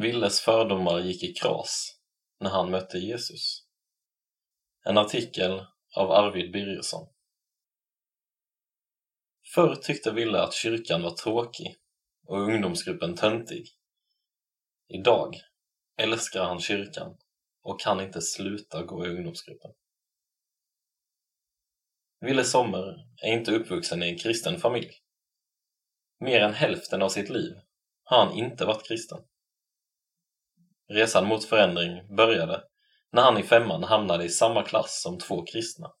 Villes fördomar gick i kras när han mötte Jesus. En artikel av Arvid Birgersson. Förr tyckte Ville att kyrkan var tråkig och ungdomsgruppen töntig. Idag älskar han kyrkan och kan inte sluta gå i ungdomsgruppen. Ville Sommer är inte uppvuxen i en kristen familj. Mer än hälften av sitt liv har han inte varit kristen. Resan mot förändring började när han i femman hamnade i samma klass som två kristna.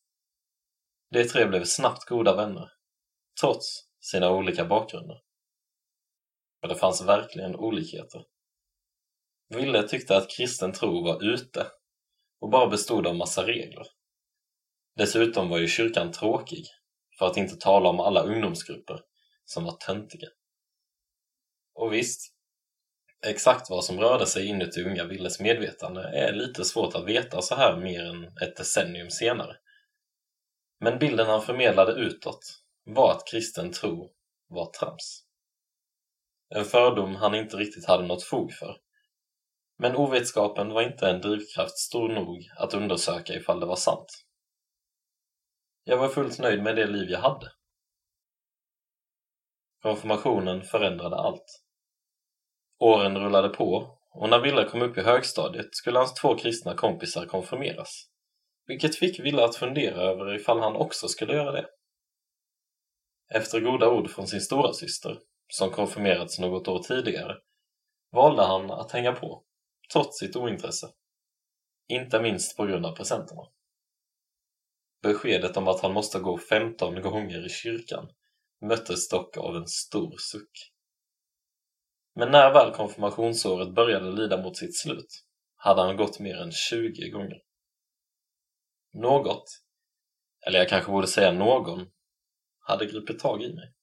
De tre blev snabbt goda vänner, trots sina olika bakgrunder. För det fanns verkligen olikheter. Ville tyckte att kristen tro var ute och bara bestod av massa regler. Dessutom var ju kyrkan tråkig, för att inte tala om alla ungdomsgrupper som var töntiga. Och visst, exakt vad som rörde sig inuti unga Willes medvetande är lite svårt att veta så här mer än ett decennium senare. Men bilden han förmedlade utåt var att kristen tro var trams. En fördom han inte riktigt hade något fog för. Men ovetskapen var inte en drivkraft stor nog att undersöka ifall det var sant. Jag var fullt nöjd med det liv jag hade. Konfirmationen förändrade allt. Åren rullade på och när Villa kom upp i högstadiet skulle hans två kristna kompisar konfirmeras. Vilket fick Villa att fundera över ifall han också skulle göra det. Efter goda ord från sin stora syster, som konfirmerats något år tidigare, valde han att hänga på, trots sitt ointresse. Inte minst på grund av presenterna. Beskedet om att han måste gå 15 gånger i kyrkan möttes dock av en stor suck. Men när väl konfirmationsåret började lida mot sitt slut hade han gått mer än 20 gånger. Något, eller jag kanske borde säga någon, hade gripit tag i mig.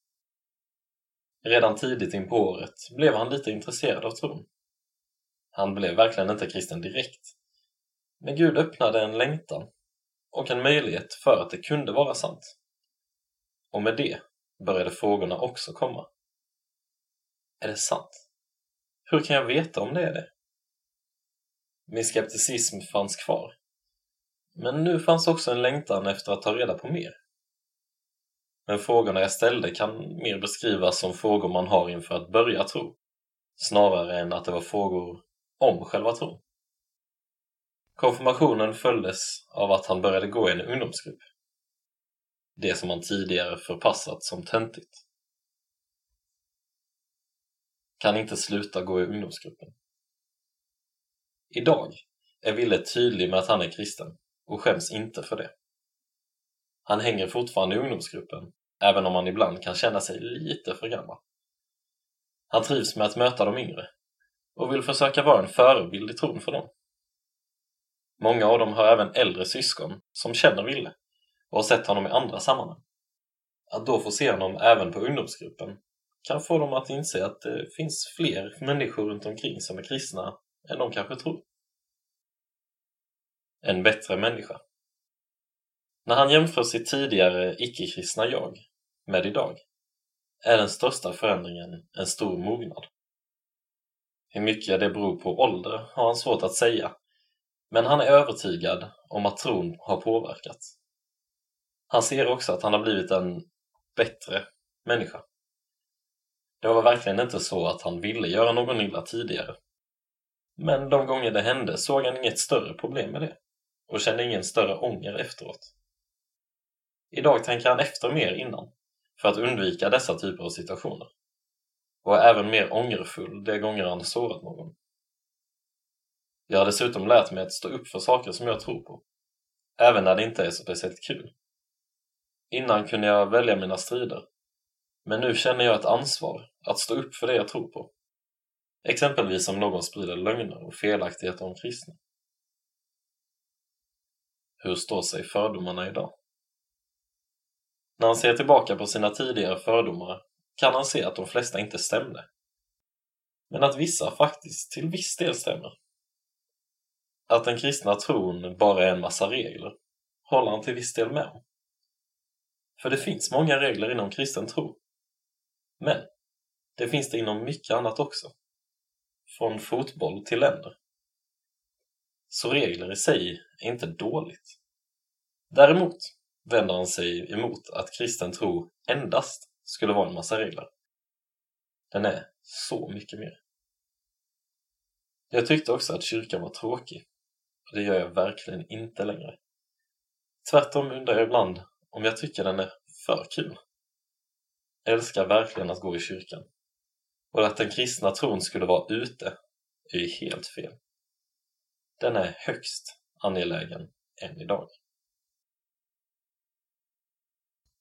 Redan tidigt in på året blev han lite intresserad av tron. Han blev verkligen inte kristen direkt. Men Gud öppnade en längtan och en möjlighet för att det kunde vara sant. Och med det började frågorna också komma. Är det sant? Hur kan jag veta om det är det? Min skepticism fanns kvar. Men nu fanns också en längtan efter att ta reda på mer. Men frågorna jag ställde kan mer beskrivas som frågor man har inför att börja tro, snarare än att det var frågor om själva tron. Konfirmationen följdes av att han började gå i en ungdomsgrupp. Det som han tidigare förpassat som töntigt. Kan inte sluta gå i ungdomsgruppen. Idag är Ville tydlig med att han är kristen och skäms inte för det. Han hänger fortfarande i ungdomsgruppen, även om han ibland kan känna sig lite för gammal. Han trivs med att möta de yngre och vill försöka vara en förebild i tron för dem. Många av dem har även äldre syskon som känner Ville och har sett honom i andra sammanhang. Att då få se honom även på ungdomsgruppen kan få dem att inse att det finns fler människor runt omkring som är kristna än de kanske tror. En bättre människa. När han jämför sitt tidigare icke-kristna jag med idag är den största förändringen en stor mognad. Hur mycket det beror på ålder har han svårt att säga, men han är övertygad om att tron har påverkat. Han ser också att han har blivit en bättre människa. Det var verkligen inte så att han ville göra någon illa tidigare. Men de gånger det hände såg han inget större problem med det och kände ingen större ånger efteråt. Idag tänker han efter mer innan för att undvika dessa typer av situationer och är även mer ångerfull de gånger han sårat någon. Jag har dessutom lärt mig att stå upp för saker som jag tror på, även när det inte är så speciellt kul. Innan kunde jag välja mina strider, men nu känner jag ett ansvar att stå upp för det jag tror på. Exempelvis om någon sprider lögner och felaktigheter om kristna. Hur står sig fördomarna idag? När han ser tillbaka på sina tidigare fördomar kan han se att de flesta inte stämde. Men att vissa faktiskt till viss del stämmer. Att den kristna tron bara är en massa regler håller han till viss del med om. För det finns många regler inom kristen tro. Men det finns det inom mycket annat också. från fotboll till länder. Så regler i sig är inte dåligt. Däremot vänder han sig emot att kristen tro endast skulle vara en massa regler. Den är så mycket mer. Jag tyckte också att kyrkan var tråkig. Och det gör jag verkligen inte längre. Tvärtom undrar jag ibland om jag tycker den är för kul. Älskar verkligen att gå i kyrkan. Och att den kristna tron skulle vara ute är ju helt fel. Den är högst angelägen än idag.